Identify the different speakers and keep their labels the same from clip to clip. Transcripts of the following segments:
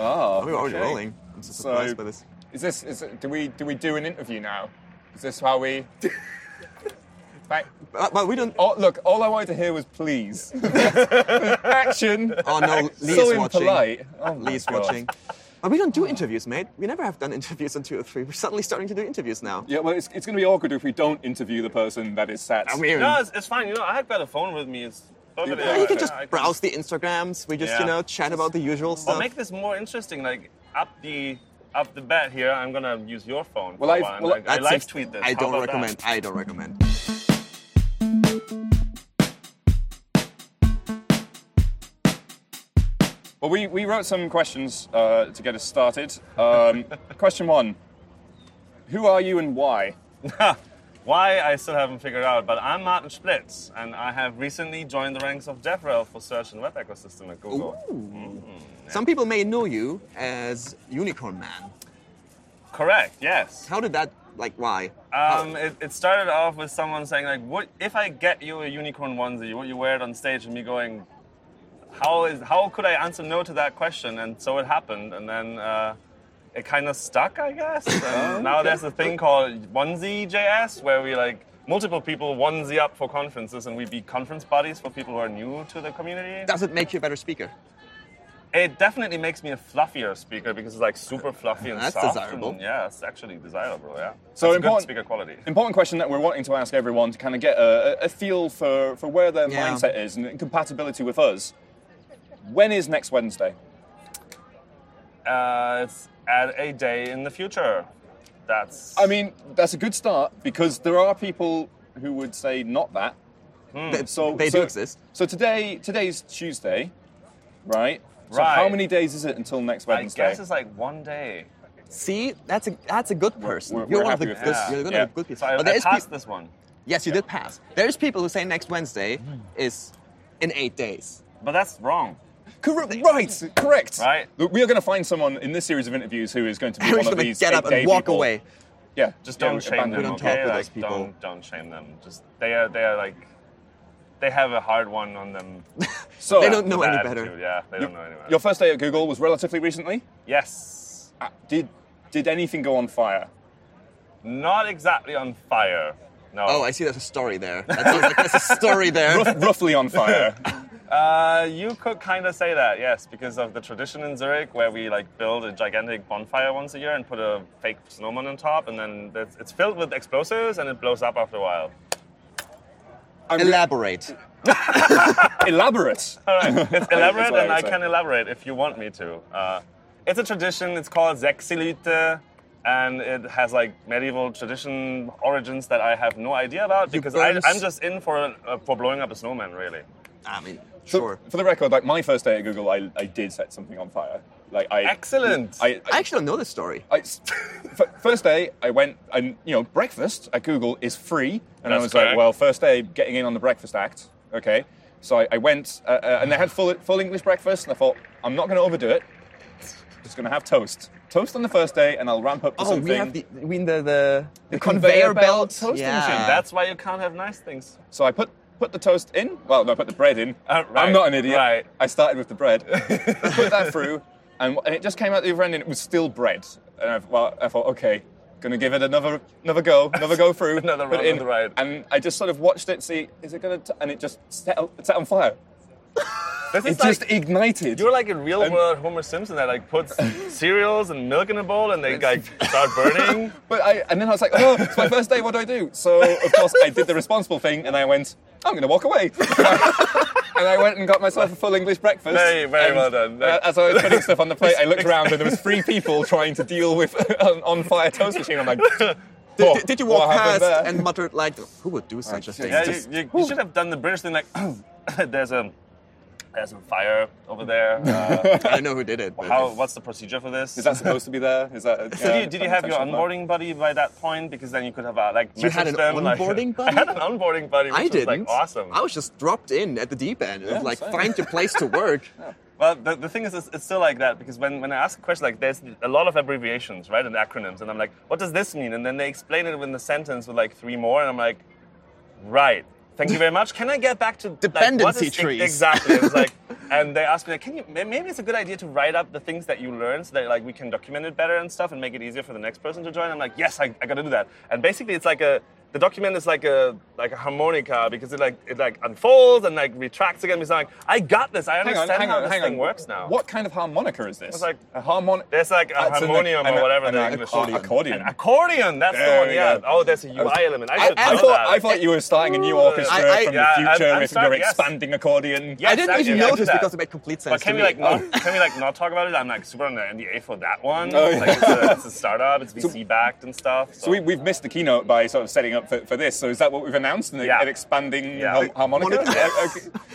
Speaker 1: Oh,
Speaker 2: we're already
Speaker 1: okay.
Speaker 2: rolling. I'm so
Speaker 1: So-
Speaker 2: surprised by this.
Speaker 1: Is this? Is it, do we? Do we do an interview now? Is this how we? Right.
Speaker 2: But, but we don't.
Speaker 1: Oh, look, all I wanted to hear was please. Action.
Speaker 2: Oh no, Lee
Speaker 1: so
Speaker 2: watching.
Speaker 1: impolite. Oh,
Speaker 2: Lee's
Speaker 1: God.
Speaker 2: watching. But we don't do interviews, mate. We never have done interviews on two or three. We're suddenly starting to do interviews now.
Speaker 1: Yeah, well, it's, it's going to be awkward if we don't interview the person that is sat.
Speaker 2: I mean,
Speaker 3: No, it's, it's fine. You know, I have got a phone with me. It's perfectly
Speaker 2: yeah, you can just
Speaker 3: I
Speaker 2: browse the Instagrams. We just,
Speaker 3: Yeah.
Speaker 2: you know, chat about the usual
Speaker 3: Or
Speaker 2: stuff.
Speaker 3: make this more interesting. Like up the up the bet here. I'm gonna use your phone.
Speaker 1: Well,
Speaker 3: a
Speaker 1: I've-
Speaker 3: while, and
Speaker 1: well,
Speaker 3: I, I live
Speaker 2: seems-
Speaker 3: tweet this.
Speaker 2: I
Speaker 3: How
Speaker 2: don't
Speaker 3: about that?
Speaker 2: recommend. I don't recommend.
Speaker 1: Well, we, we wrote some questions uh, to get us started. Um, question one Who are you and why?
Speaker 3: Why I still haven't figured out, but I'm Martin Splitt, and I have recently joined the ranks of DevRel for search and web ecosystem at Google.
Speaker 2: Some people may know you as Unicorn Man.
Speaker 3: Correct. Yes.
Speaker 2: How did that? Like, why?
Speaker 3: Um, it, it started off with someone saying like, "What if I get you a unicorn onesie? Would you wear it on stage?" And me going, "How is how could I answer no to that question?" And so it happened, and then uh, it kind of stuck, I guess. And now there's a thing called onesie.js where we like multiple people onesie up for conferences, and we be conference buddies for people who are new to the community.
Speaker 2: Does it make you a better speaker?
Speaker 3: It definitely makes me a fluffier speaker because it's like super fluffy and
Speaker 2: That's
Speaker 3: soft.
Speaker 2: desirable.
Speaker 3: And, yeah, it's actually desirable. Yeah.
Speaker 1: So
Speaker 3: That's
Speaker 1: important-
Speaker 3: good speaker quality.
Speaker 1: Important question that we're wanting to ask everyone to kind of get a, a feel for, for where their
Speaker 2: Yeah.
Speaker 1: mindset is and compatibility with us. When is next Wednesday?
Speaker 3: Uh, it's at a day in the future. That's.
Speaker 1: I mean, that's a good start because there are people who would say not that. Hmm.
Speaker 2: They,
Speaker 1: So
Speaker 2: they
Speaker 1: so,
Speaker 2: do exist.
Speaker 1: So today, today's Tuesday, right? So how many days is it until next Wednesday?
Speaker 3: I
Speaker 1: Wednesday?
Speaker 3: guess it's like one day.
Speaker 2: See, that's a that's a good person.
Speaker 1: we're-
Speaker 2: you're
Speaker 1: we're
Speaker 2: one of the good,
Speaker 1: this.
Speaker 2: you're one
Speaker 1: Yeah.
Speaker 2: of the good people.
Speaker 3: So I,
Speaker 2: but
Speaker 3: I
Speaker 2: there's
Speaker 3: passed
Speaker 2: peop-
Speaker 3: this one.
Speaker 2: yes, you did pass. There's people who say next Wednesday is in eight days.
Speaker 3: But that's wrong.
Speaker 1: Correct. Right. Correct.
Speaker 3: Right.
Speaker 1: Look, We are going to find someone in this series of interviews who is going to be one of these
Speaker 2: get up and walk
Speaker 1: people.
Speaker 2: away.
Speaker 1: Yeah.
Speaker 3: Just
Speaker 1: yeah,
Speaker 3: don't
Speaker 1: we
Speaker 3: shame
Speaker 1: abandon
Speaker 3: them.
Speaker 2: Don't
Speaker 3: okay? like,
Speaker 2: those people.
Speaker 3: Don't don't shame them. Just they are they are like they have a hard one on them.
Speaker 1: So
Speaker 2: They don't know
Speaker 3: Bad
Speaker 2: any better.
Speaker 3: attitude, Yeah, they don't know any better.
Speaker 1: Your first day at Google was relatively recently.
Speaker 3: yes.
Speaker 1: Uh, Did did anything go on fire?
Speaker 3: Not exactly on fire. No.
Speaker 2: Oh, I see. There's a story there. That sounds like there's a story there.
Speaker 1: Rough, roughly on fire.
Speaker 3: Uh, you could kind of say that, yes, because of the tradition in Zurich where we like build a gigantic bonfire once a year and put a fake snowman on top, and then it's, it's filled with explosives and it blows up after a while.
Speaker 1: I'm
Speaker 2: Elaborate.
Speaker 1: elaborate.
Speaker 3: All right, it's elaborate,
Speaker 1: I
Speaker 3: and I can elaborate if you want me to. Uh, it's a tradition. It's called Sechseläuten, and it has like medieval tradition origins that I have no idea about because I, I'm just in for uh, for blowing up a snowman, really.
Speaker 2: I mean,
Speaker 1: So,
Speaker 2: sure.
Speaker 1: For the record, like my first day at Google, I, I did set something on fire. Like I
Speaker 3: Excellent.
Speaker 1: I,
Speaker 2: I actually don't know this story.
Speaker 1: I, f- first day, I went, and you know, breakfast at Google is free, and I
Speaker 3: That's
Speaker 1: was like, well, first day, getting in on the breakfast act, okay. So I, I went, uh, uh, and they had full full English breakfast, and I thought, I'm not going to overdo it. Just going to have toast, toast on the first day, and I'll ramp up to
Speaker 2: Oh,
Speaker 1: something.
Speaker 2: we have the, I mean the the, the
Speaker 1: conveyor
Speaker 2: conveyor,
Speaker 1: belt
Speaker 2: belt.
Speaker 1: toaster
Speaker 2: yeah.
Speaker 1: machine.
Speaker 3: That's why you can't have nice things.
Speaker 1: So I put put the toast in. Well, no, I put the bread in.
Speaker 3: Uh, right,
Speaker 1: I'm not an idiot.
Speaker 3: right.
Speaker 1: I started with the bread, put that through, and, and it just came out the other end, and it was still bread. And I, well, I thought, okay, gonna give it another another go, another go through,
Speaker 3: Another run
Speaker 1: in,
Speaker 3: the ride.
Speaker 1: and I just sort of watched it, see, is it gonna, t-? and it just set, set on fire.
Speaker 3: This
Speaker 1: It
Speaker 3: is like,
Speaker 1: just ignited.
Speaker 3: You're like a real
Speaker 1: And-
Speaker 3: world Homer Simpson that like puts cereals and milk in a bowl and they like start burning.
Speaker 1: But I, and then I was like, oh, it's my first day. What do I do? So of course I did the responsible thing, and I went, I'm going to walk away. and I went and got myself a full English breakfast.
Speaker 3: Very, very
Speaker 1: And,
Speaker 3: well done.
Speaker 1: uh, As I was putting stuff on the plate, I looked around, and there was three people trying to deal with an on-fire toast machine. I'm like,
Speaker 2: Did,
Speaker 1: "Oh,
Speaker 2: did- did you walk
Speaker 1: happened
Speaker 2: past and muttered like, "Who would do such a thing?"
Speaker 3: Yeah,
Speaker 1: just-
Speaker 3: you, you, you should have done the British thing like there's a there's a fire over there. Uh,
Speaker 2: I don't know who did it.
Speaker 3: how what's the procedure for this?
Speaker 1: Is that supposed to be there? Is that?
Speaker 3: so did you, did you have your onboarding buddy by that point? Because then you could have uh, like
Speaker 2: You had an
Speaker 3: them, like-
Speaker 2: onboarding buddy?
Speaker 3: I had an onboarding buddy, which
Speaker 2: I didn't.
Speaker 3: like awesome.
Speaker 2: I was just dropped in at the deep end
Speaker 1: Yeah,
Speaker 2: of like
Speaker 1: same.
Speaker 2: find your place to work.
Speaker 3: Well, the, the thing is, it's, it's still like that because when, when I ask a question, like there's a lot of abbreviations, right, and acronyms, and I'm like, what does this mean? And then they explain it in the sentence with like three more, and I'm like, right. Thank you very much. Can I get back to like,
Speaker 2: Dependency
Speaker 3: is-
Speaker 2: trees.
Speaker 3: Exactly. It was like, and they asked me like, can you maybe it's a good idea to write up the things that you learn so that like we can document it better and stuff and make it easier for the next person to join. I'm like, yes, I, I got to do that. And basically, it's like a the document is like a like a harmonica because it like it like unfolds and like retracts again. It's like I got this. I
Speaker 1: Hang
Speaker 3: understand
Speaker 1: on, hang
Speaker 3: how
Speaker 1: on,
Speaker 3: this
Speaker 1: hang
Speaker 3: thing
Speaker 1: on.
Speaker 3: works now.
Speaker 1: What kind of harmonica is this?
Speaker 3: It's like-
Speaker 1: a harmonic.
Speaker 3: There's like a
Speaker 1: That's
Speaker 3: harmonium
Speaker 1: an-
Speaker 3: or whatever
Speaker 1: an
Speaker 3: the English
Speaker 1: accordion. Accordion.
Speaker 3: An accordion, that's
Speaker 1: There
Speaker 3: the one. Yeah.
Speaker 1: go.
Speaker 3: Oh, there's a UI element. I
Speaker 2: I-
Speaker 3: should
Speaker 1: I
Speaker 3: know
Speaker 1: thought
Speaker 3: that.
Speaker 1: I thought you were starting a new uh, orchestra
Speaker 2: I- I-
Speaker 1: from
Speaker 3: Yeah,
Speaker 1: the
Speaker 3: I'm-
Speaker 1: future
Speaker 3: I'm
Speaker 1: with
Speaker 3: starting-
Speaker 1: your
Speaker 3: yes.
Speaker 1: expanding accordion.
Speaker 3: Yes,
Speaker 2: I didn't
Speaker 3: that-
Speaker 2: even notice because it made complete sense.
Speaker 3: But can
Speaker 2: to
Speaker 3: we like not can we like not talk about it? I'm like super on the NDA for that one.
Speaker 1: Oh, yeah.
Speaker 3: It's a, startup. It's VC backed and stuff. So,
Speaker 1: So we, we've missed the keynote by sort of setting up for, for this. So is that what we've announced? An,
Speaker 3: Yeah.
Speaker 1: an expanding
Speaker 3: Yeah.
Speaker 1: har- harmonica?
Speaker 2: Harmonica.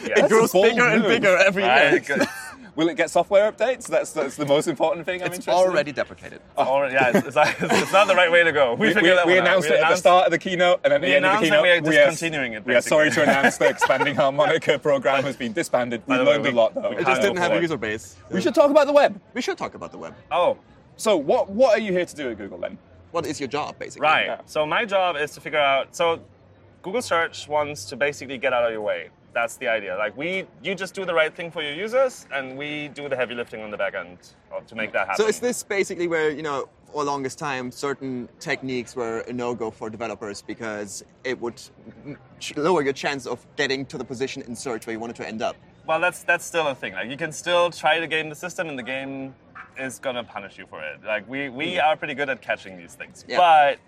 Speaker 1: Yeah, okay.
Speaker 2: It grows
Speaker 1: a bold
Speaker 2: bigger and bigger every year.
Speaker 3: good.
Speaker 1: Will it get software updates? That's that's the most important thing. I'm
Speaker 2: It's
Speaker 1: interested in.
Speaker 2: already deprecated.
Speaker 3: Already- yeah, it's, it's, it's not the right way to go. We,
Speaker 1: We, we,
Speaker 3: that
Speaker 1: we
Speaker 3: one out.
Speaker 1: announced
Speaker 3: We
Speaker 1: it at the start of the keynote, and at the end of the
Speaker 3: announced
Speaker 1: keynote,
Speaker 3: that we are
Speaker 1: are-
Speaker 3: discontinuing it,
Speaker 1: We are sorry to announce the expanding harmonica program has been disbanded. We
Speaker 3: By the way,
Speaker 1: learned
Speaker 3: we-
Speaker 1: a lot, though.
Speaker 3: we
Speaker 2: It just didn't have a user base.
Speaker 1: We should talk about the web.
Speaker 2: We should talk about the web.
Speaker 3: Oh,
Speaker 1: So, what what are you here to do at Google then?
Speaker 2: What is your job, basically?
Speaker 3: right.
Speaker 1: Yeah.
Speaker 3: So my job is to figure out. So Google Search wants to basically get out of your way. That's the idea. Like we, you just do the right thing for your users, and we do the heavy lifting on the back end to make that happen.
Speaker 2: So is this basically where you know, for the longest time, certain techniques were a no-go for developers because it would lower your chance of getting to the position in search where you wanted to end up?
Speaker 3: Well, that's that's still a thing. Like you can still try to game the system, and the game is gonna punish you for it. Like we we are pretty good at catching these things,
Speaker 2: Yeah.
Speaker 3: but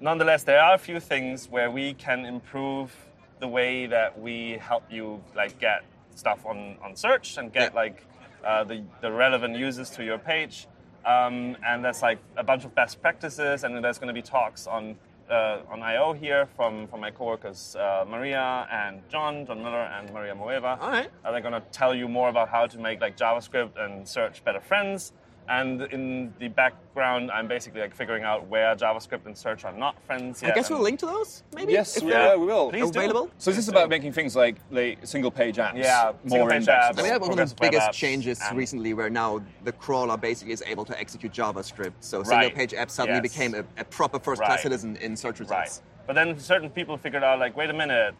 Speaker 3: nonetheless, there are a few things where we can improve the way that we help you like get stuff on on search and get
Speaker 2: Yeah.
Speaker 3: like uh, the the relevant users to your page. Um, and that's like a bunch of best practices, and there's going to be talks on uh, on I/O here from from my coworkers uh, Maria and John, John Mueller and Maria Moeva.
Speaker 2: All right.
Speaker 3: Uh, they're going to tell you more about how to make like JavaScript and search better friends. And in the background, I'm basically like figuring out where JavaScript and search are not friends yet.
Speaker 2: I guess we'll link to those, maybe.
Speaker 1: Yes,
Speaker 2: If they're
Speaker 1: yeah, we will.
Speaker 3: Please do.
Speaker 2: Available.
Speaker 1: So is this about making things like like single page apps
Speaker 3: Yeah,
Speaker 1: more
Speaker 3: single-page
Speaker 1: indexable?
Speaker 2: I mean, one of the biggest changes
Speaker 3: and-
Speaker 2: recently, where now the crawler basically is able to execute JavaScript. So single-page apps suddenly
Speaker 3: Yes.
Speaker 2: became a, a proper first-class
Speaker 3: Right.
Speaker 2: citizen in search
Speaker 3: Right.
Speaker 2: results.
Speaker 3: But then certain people figured out like, wait a minute,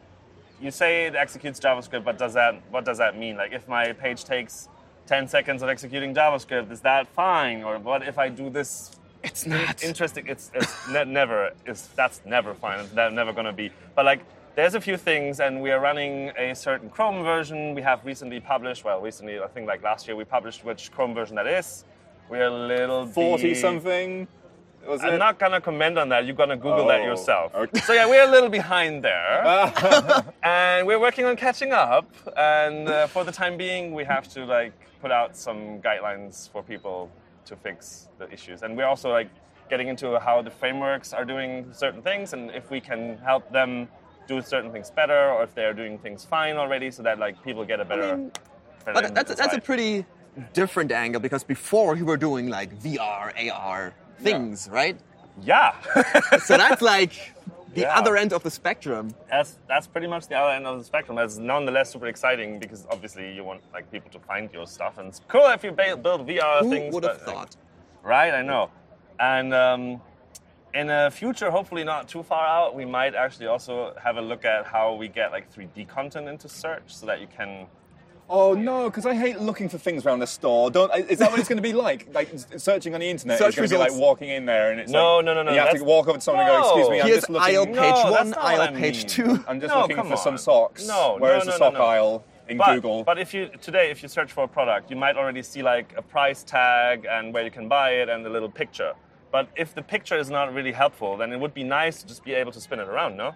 Speaker 3: you say it executes JavaScript, but does that what does that mean? Like if my page takes 10 seconds of executing JavaScript, is that fine? Or what if I do this
Speaker 2: It's not.
Speaker 3: interesting. It's, it's ne- never is that's never fine. It's never gonna be. But like, there's a few things, and we are running a certain Chrome version. We have recently published. Well, recently, I think like last year, we published which Chrome version that is. We're a little
Speaker 1: Forty
Speaker 3: bit-
Speaker 1: something. Was
Speaker 3: I'm
Speaker 1: it?
Speaker 3: not gonna comment on that. You're gonna Google that
Speaker 1: Oh,
Speaker 3: yourself.
Speaker 1: okay.
Speaker 3: So yeah, we're a little behind there, and we're working on catching up. And uh, for the time being, we have to like put out some guidelines for people to fix the issues. And we're also like getting into how the frameworks are doing certain things, and if we can help them do certain things better, or if they are doing things fine already, so that like people get a better.
Speaker 2: mean,
Speaker 3: better
Speaker 2: But that's, that's a pretty different angle because before we were doing like VR, AR things, right?
Speaker 3: yeah.
Speaker 2: So that's like the
Speaker 3: Yeah.
Speaker 2: other end of the spectrum.
Speaker 3: that's that's pretty much the other end of the spectrum. That's nonetheless super exciting because obviously you want like people to find your stuff, and it's cool if you build VR
Speaker 2: Who
Speaker 3: things.
Speaker 2: would have
Speaker 3: but, like,
Speaker 2: thought?
Speaker 3: right? I know. And um, in a future, hopefully not too far out, we might actually also have a look at how we get like 3D content into search, so that you can.
Speaker 1: Oh no, because I hate looking for things around the store. Don't. Is that what it's going to be like? Like searching on the internet
Speaker 2: Search
Speaker 1: is going to be like walking in there and it's
Speaker 3: No,
Speaker 1: like,
Speaker 3: no, no, no,
Speaker 1: You have to walk over to someone and go, "Excuse me, I'm
Speaker 2: Here's
Speaker 1: just looking.
Speaker 2: aisle page
Speaker 3: that's
Speaker 2: one, aisle page
Speaker 3: mean.
Speaker 2: two.
Speaker 1: I'm just
Speaker 3: No,
Speaker 1: looking
Speaker 3: come
Speaker 1: for some socks.
Speaker 3: No,
Speaker 1: Where's
Speaker 3: no,
Speaker 1: the
Speaker 3: no,
Speaker 1: sock
Speaker 3: no, no.
Speaker 1: aisle in
Speaker 3: but,
Speaker 1: Google?
Speaker 3: But if you today, if you search for a product, you might already see like a price tag and where you can buy it and a little picture. But if the picture is not really helpful, then it would be nice to just be able to spin it around, no?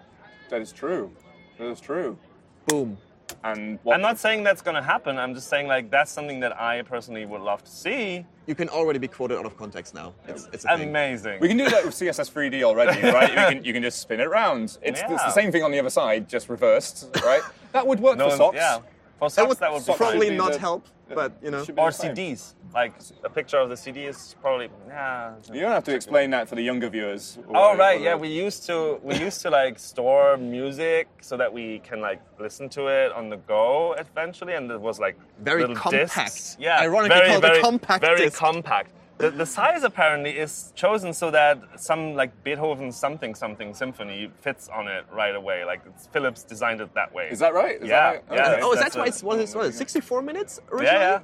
Speaker 1: that is true. That is true.
Speaker 2: Boom.
Speaker 1: And what,
Speaker 3: I'm not saying that's going to happen. I'm just saying like that's something that I personally would love to see.
Speaker 2: You can already be quoted out of context now. It's, it's a thing.
Speaker 3: Amazing.
Speaker 1: We can do that with CSS 3D already, right? You can, you can just spin it around. It's, it's the same thing on the other side, just reversed, right? That would work
Speaker 3: no,
Speaker 1: for socks.
Speaker 3: yeah. For
Speaker 2: That would,
Speaker 3: that would be
Speaker 2: probably
Speaker 3: fine.
Speaker 2: not
Speaker 1: the-
Speaker 2: help, but you know.
Speaker 1: Should be
Speaker 3: Or. CDs, like a picture of the CD is probably yeah.
Speaker 1: You don't have to explain that for the younger viewers.
Speaker 3: Oh right,
Speaker 1: Or-
Speaker 3: yeah. We used to we used to like store music so that we can like listen to it on the go eventually, and it was like
Speaker 2: Very
Speaker 3: little
Speaker 2: compact.
Speaker 3: discs. Yeah,
Speaker 2: Ironically
Speaker 3: very,
Speaker 2: called a
Speaker 3: very,
Speaker 2: compact
Speaker 3: very
Speaker 2: disc.
Speaker 3: compact. The, the size apparently is chosen so that some like Beethoven something something symphony fits on it right away. Like it's, Philips designed it that way.
Speaker 1: Is that right? Is
Speaker 3: Yeah,
Speaker 1: that right?
Speaker 3: yeah.
Speaker 1: Okay.
Speaker 2: Oh, is
Speaker 3: That's
Speaker 2: that why
Speaker 3: a-
Speaker 2: it's what is, what is it, 64 minutes originally?
Speaker 3: yeah,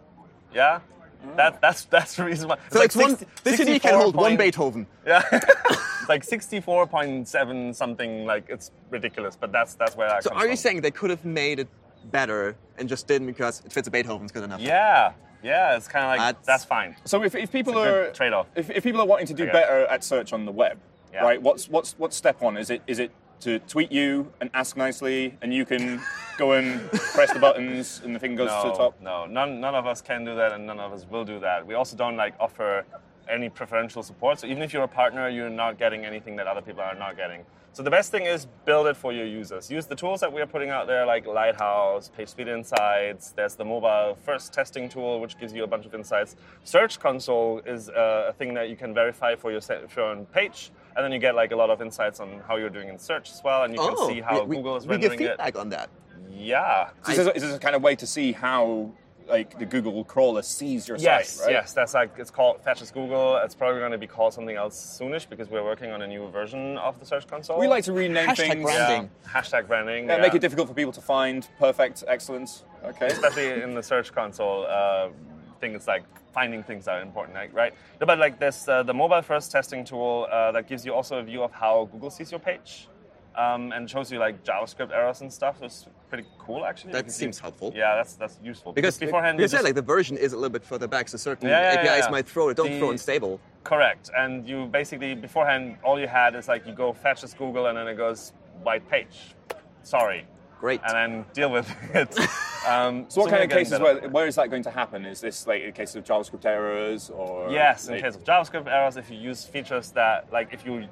Speaker 3: yeah, yeah. That, that's that's the reason why.
Speaker 2: So it's one.
Speaker 3: 60
Speaker 2: This CD can hold one Beethoven.
Speaker 3: Yeah, like sixty-four point seven something. Like it's ridiculous, but that's that's where that
Speaker 2: So
Speaker 3: comes
Speaker 2: are you
Speaker 3: from.
Speaker 2: saying they could have made it better and just didn't because it fits a Beethoven's good enough?
Speaker 3: Yeah, yeah. It's kind of like
Speaker 2: That's-
Speaker 3: that's fine.
Speaker 1: So if, if people
Speaker 3: It's a good
Speaker 1: are
Speaker 3: trade-off.
Speaker 1: if, if people are wanting to do
Speaker 3: Okay.
Speaker 1: better at search on the web,
Speaker 3: Yeah.
Speaker 1: right? What's what's what's step one? Is it is it to tweet you and ask nicely, and you can go and press the buttons, and the thing goes to the
Speaker 3: No,
Speaker 1: top?
Speaker 3: no, none, none of us can do that, and none of us will do that. We also don't like offer any preferential support. So even if you're a partner, you're not getting anything that other people are not getting. So the best thing is build it for your users. Use the tools that we are putting out there, like Lighthouse, PageSpeed Insights. There's the mobile first testing tool, which gives you a bunch of insights. Search Console is a thing that you can verify for your, se- for your own page, and then you get like a lot of insights on how you're doing in search as well, and you can
Speaker 2: Oh,
Speaker 3: see how
Speaker 2: we,
Speaker 3: Google is
Speaker 2: we give
Speaker 3: rendering it.
Speaker 2: feedback on that.
Speaker 3: Yeah.
Speaker 1: So is, this, is this a kind of way to see how like the Google crawler sees your
Speaker 3: Yes,
Speaker 1: site? Right?
Speaker 3: yes, that's like it's called Fetch as Google. It's probably going to be called something else soonish because we're working on a new version of the Search Console.
Speaker 1: We like to rename
Speaker 2: Hashtag
Speaker 1: things.
Speaker 2: branding.
Speaker 3: yeah. hashtag branding.
Speaker 1: Yeah,
Speaker 3: yeah.
Speaker 1: Make it difficult for people to find. Perfect, excellence. Okay.
Speaker 3: especially in the Search Console. Uh, thing it's like finding things that are important, like, right? But like this, uh, the mobile first testing tool uh, that gives you also a view of how Google sees your page. Um, and shows you like JavaScript errors and stuff. It's pretty cool, actually.
Speaker 2: That
Speaker 3: You can see-
Speaker 2: seems helpful.
Speaker 3: Yeah, that's that's useful.
Speaker 2: Because
Speaker 3: beforehand, you
Speaker 2: because yeah, like the version is a little bit further back, so certain
Speaker 3: Yeah, yeah,
Speaker 2: APIs
Speaker 3: yeah.
Speaker 2: might throw it. Don't
Speaker 3: The-
Speaker 2: throw unstable.
Speaker 3: Correct. And you basically beforehand all you had is like you go fetch this Google and then it goes white page. Sorry.
Speaker 2: Great.
Speaker 3: And then deal with it. Um,
Speaker 1: So what
Speaker 3: we're
Speaker 1: kind of cases where, where is that going to happen? Is this like in case of JavaScript errors or
Speaker 3: Yes, in
Speaker 1: like-
Speaker 3: case of JavaScript errors, if you use features that like if you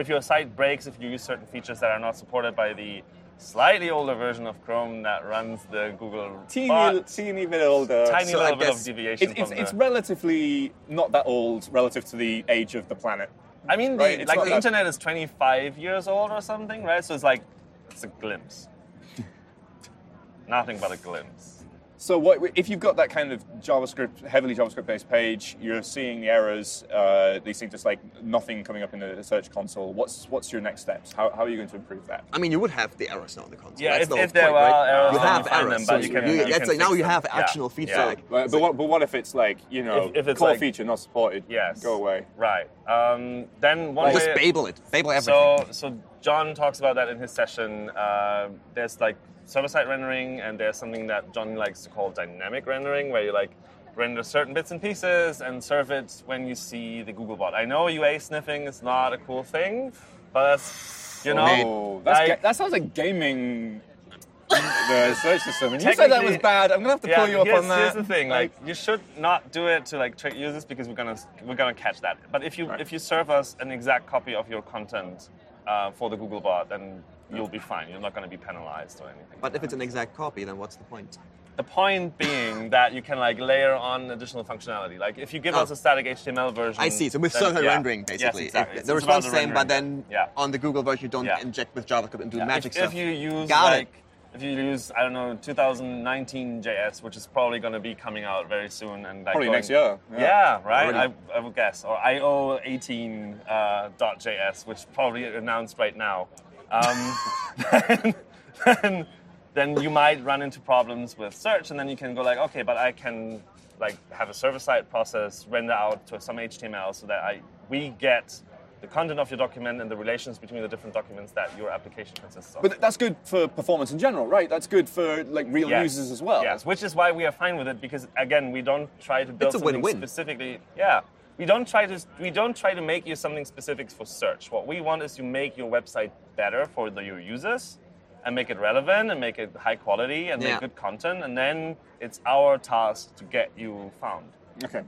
Speaker 3: if your site breaks, if you use certain features that are not supported by the slightly older version of Chrome that runs the Google
Speaker 1: teeny,
Speaker 3: bot,
Speaker 1: teeny bit older.
Speaker 3: tiny
Speaker 2: So
Speaker 3: little bit of deviation
Speaker 1: It, it's, it's relatively not that old relative to the age of the planet.
Speaker 3: I mean, the,
Speaker 1: Right,
Speaker 3: like the
Speaker 1: that-
Speaker 3: internet is 25 years old or something, right? So it's like it's a glimpse. Nothing but a glimpse.
Speaker 1: So what, if you've got that kind of JavaScript, heavily JavaScript-based page, you're seeing the errors, uh, these things just like nothing coming up in the search console. What's what's your next steps? How, how are you going to improve that?
Speaker 2: I mean, you would have the errors now in the console.
Speaker 3: Yeah,
Speaker 2: That's
Speaker 3: if-
Speaker 2: the whole
Speaker 3: if there
Speaker 2: point,
Speaker 3: are
Speaker 2: right?
Speaker 3: errors,
Speaker 2: you have
Speaker 3: you
Speaker 2: errors.
Speaker 3: them, but
Speaker 2: so
Speaker 3: you can-
Speaker 2: you-
Speaker 3: you can
Speaker 2: like now
Speaker 3: fix
Speaker 2: you
Speaker 3: them.
Speaker 2: have
Speaker 3: Yeah.
Speaker 2: actionable features.
Speaker 3: Yeah.
Speaker 2: Like,
Speaker 1: But, but, what, but what if it's like you know,
Speaker 3: If- if it's
Speaker 1: core
Speaker 3: like-
Speaker 1: feature not supported?
Speaker 3: Yes.
Speaker 1: Go away.
Speaker 3: Right. Um, then one
Speaker 2: just
Speaker 3: way,
Speaker 2: Babel it. Babel everything.
Speaker 3: So, so John talks about that in his session. Uh, there's like server-side rendering, and there's something that Johnny likes to call dynamic rendering, where you like render certain bits and pieces and serve it when you see the Googlebot. I know UA sniffing is not a cool thing, but that's, you know,
Speaker 1: Oh,
Speaker 3: like-
Speaker 1: that sounds like gaming. the search system. And you said that was bad. I'm gonna have to pull you up on that.
Speaker 3: Here's the thing: like, you should not do it to like trick users because we're gonna we're gonna catch that. But if you
Speaker 1: Right.
Speaker 3: if you serve us an exact copy of your content uh, for the Google bot, then you'll be fine. You're not gonna be penalized or anything.
Speaker 2: but if it's an exact copy, then what's the point?
Speaker 3: the point being that you can like layer on additional functionality. Like if you give
Speaker 2: Oh.
Speaker 3: us a static HTML version,
Speaker 2: I see. So with
Speaker 3: then-
Speaker 2: server
Speaker 3: yeah.
Speaker 2: rendering, basically.
Speaker 3: Yes, exactly.
Speaker 2: If the response is same, but then
Speaker 3: yeah.
Speaker 2: on the Google version, you don't
Speaker 3: Yeah.
Speaker 2: inject with JavaScript and do
Speaker 3: Yeah,
Speaker 2: magic
Speaker 3: if,
Speaker 2: stuff.
Speaker 3: If you use
Speaker 2: Got it.
Speaker 3: like, if you use I don't know 2019 JS, which is probably going to be coming out very soon, and like
Speaker 1: Probably
Speaker 3: going-
Speaker 1: next year.
Speaker 3: Yeah, right.
Speaker 2: Already.
Speaker 3: I, I would guess, or IO 18 uh, .js, which probably announced right now. Um, then, then, then you might run into problems with search, and then you can go like, okay, but I can like have a server-side process render out to some HTML so that I we get the content of your document and the relations between the different documents that your application consists of.
Speaker 1: But that's good for performance in general, right? That's good for like real
Speaker 3: Yes.
Speaker 1: users as well.
Speaker 3: Yes, which is why we are fine with it because again, we don't try to build
Speaker 2: It's a
Speaker 3: something
Speaker 2: win-win.
Speaker 3: specifically. Yeah, we don't try to we don't try to make you something specific for search. What we want is to make your website better for the, your users and make it relevant and make it high quality and
Speaker 2: Yeah.
Speaker 3: make good content, and then it's our task to get you found.
Speaker 1: Okay.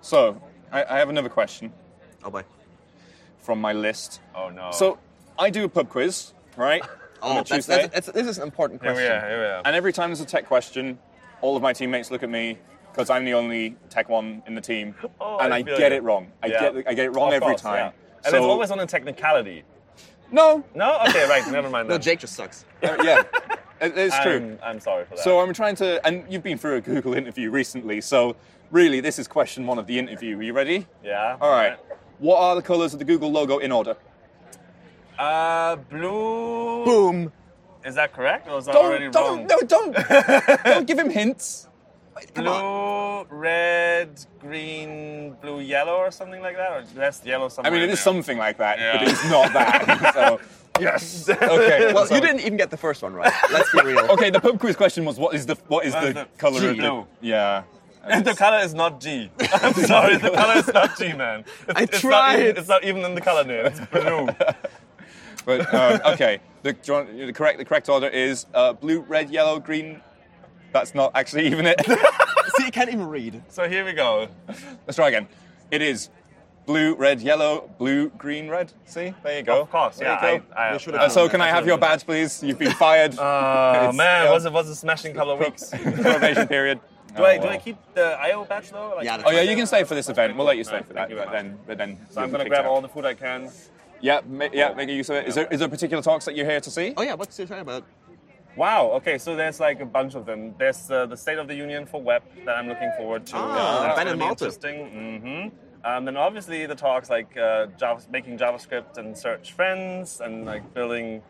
Speaker 1: So I, I have another question
Speaker 2: oh boy.
Speaker 1: from my list.
Speaker 3: Oh no!
Speaker 1: So I do a pub quiz, right?
Speaker 2: Oh, that's, that's, that's, this is an important question.
Speaker 3: here
Speaker 2: question.
Speaker 3: we are. Here we are.
Speaker 1: And every time there's a tech question, all of my teammates look at me because I'm the only tech one in the team,
Speaker 3: Oh,
Speaker 1: and
Speaker 3: I
Speaker 1: I, get
Speaker 3: you.
Speaker 1: it wrong. I
Speaker 3: Yeah.
Speaker 1: get I get it wrong
Speaker 3: Of
Speaker 1: every
Speaker 3: course,
Speaker 1: time.
Speaker 3: yeah. And
Speaker 1: so,
Speaker 3: it's always on a technicality.
Speaker 1: no,
Speaker 3: No, okay, right. Never mind.
Speaker 2: No,
Speaker 3: then.
Speaker 2: Jake just sucks.
Speaker 1: Uh, yeah. It's true.
Speaker 3: I'm, I'm sorry for that.
Speaker 1: So I'm trying to, and you've been through a Google interview recently, so really this is question one of the interview. Are you ready?
Speaker 3: yeah.
Speaker 1: All right. What are the colours of the Google logo in order?
Speaker 3: Uh, blue.
Speaker 2: Boom.
Speaker 3: Is that correct, or is that already
Speaker 1: Don't, don't,
Speaker 3: wrong?
Speaker 1: no, don't, don't give him hints.
Speaker 2: Come on.
Speaker 3: Blue, red, green, blue, yellow, or something like that, or less yellow
Speaker 1: Something.
Speaker 3: I
Speaker 1: mean, it
Speaker 3: in there.
Speaker 1: something like that,
Speaker 3: Yeah.
Speaker 1: but it's not that. so, yes. Okay.
Speaker 2: Well,
Speaker 1: so-
Speaker 2: you didn't even get the first one right. Let's be real.
Speaker 1: Okay, the pub quiz question was what is the what is the,
Speaker 3: the
Speaker 1: colour
Speaker 3: G?
Speaker 1: of the
Speaker 3: Blue.
Speaker 1: yeah.
Speaker 3: And the color is not G. I'm sorry, the color is not G, man. It's,
Speaker 2: I
Speaker 3: it's Not
Speaker 2: tried.
Speaker 3: even, it's not even in the color name. It's blue.
Speaker 1: But um, okay, the, you want- the correct the correct order is uh, blue, red, yellow, green. That's not actually even it.
Speaker 2: See, you can't even read.
Speaker 3: so here we go.
Speaker 1: Let's try again. It is blue, red, yellow, blue, green, red. See, there you go.
Speaker 3: Of course,
Speaker 1: There
Speaker 3: yeah.
Speaker 1: you go.
Speaker 3: I, I,
Speaker 2: They should've
Speaker 1: Uh, so can. I have your badge, please? You've been fired.
Speaker 3: Oh
Speaker 1: It's,
Speaker 3: man,
Speaker 1: uh,
Speaker 3: was it was a smashing couple of weeks. do
Speaker 1: probation period.
Speaker 3: I
Speaker 1: Oh,
Speaker 3: do I keep the IO badge though? Like,
Speaker 2: Yeah,
Speaker 1: Oh yeah, you can stay for this event. We'll let you stay
Speaker 3: Right,
Speaker 1: for that. But then, but then.
Speaker 3: So I'm gonna grab
Speaker 1: kicked
Speaker 3: all the food I can.
Speaker 1: Yeah, ma- yeah. Make use of it. Is there is there a particular talks that you're here to see?
Speaker 2: Oh yeah, what's your talking about?
Speaker 3: Wow. Okay, so there's like a bunch of them. There's uh, the State of the Union for Web that I'm looking forward to.
Speaker 2: Ah,
Speaker 3: that's
Speaker 2: Ben
Speaker 3: gonna
Speaker 2: and
Speaker 3: be
Speaker 2: Malte.
Speaker 3: Interesting. hmm Um, then obviously the talks like uh, Java, making JavaScript and search friends and like building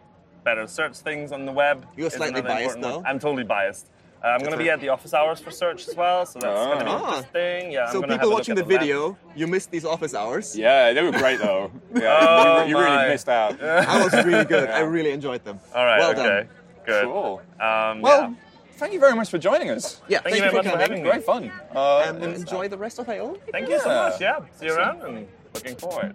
Speaker 3: better search things on the web.
Speaker 2: You're slightly biased,
Speaker 3: important one. I'm totally biased. Uh, I'm going to be at the office hours for search as well, so that's going to be
Speaker 1: Ah.
Speaker 3: interesting. Yeah. I'm
Speaker 2: So
Speaker 3: have
Speaker 2: people
Speaker 3: a
Speaker 2: watching
Speaker 3: at
Speaker 2: the
Speaker 3: map.
Speaker 2: video, you missed these office hours.
Speaker 1: Yeah, they were great though. Yeah,
Speaker 3: Oh,
Speaker 1: you, you really missed out.
Speaker 2: That was really good. I really enjoyed them.
Speaker 3: All right.
Speaker 2: Well
Speaker 3: okay.
Speaker 2: done.
Speaker 3: Good.
Speaker 1: Cool.
Speaker 3: Um,
Speaker 1: Well,
Speaker 3: yeah.
Speaker 1: thank you very much for joining us.
Speaker 2: Yeah,
Speaker 3: Thank you very much for
Speaker 2: coming.
Speaker 3: having me.
Speaker 1: Great fun. Uh,
Speaker 2: And enjoy the rest of IO.
Speaker 3: Thank you so much. Yeah. See you around and looking forward.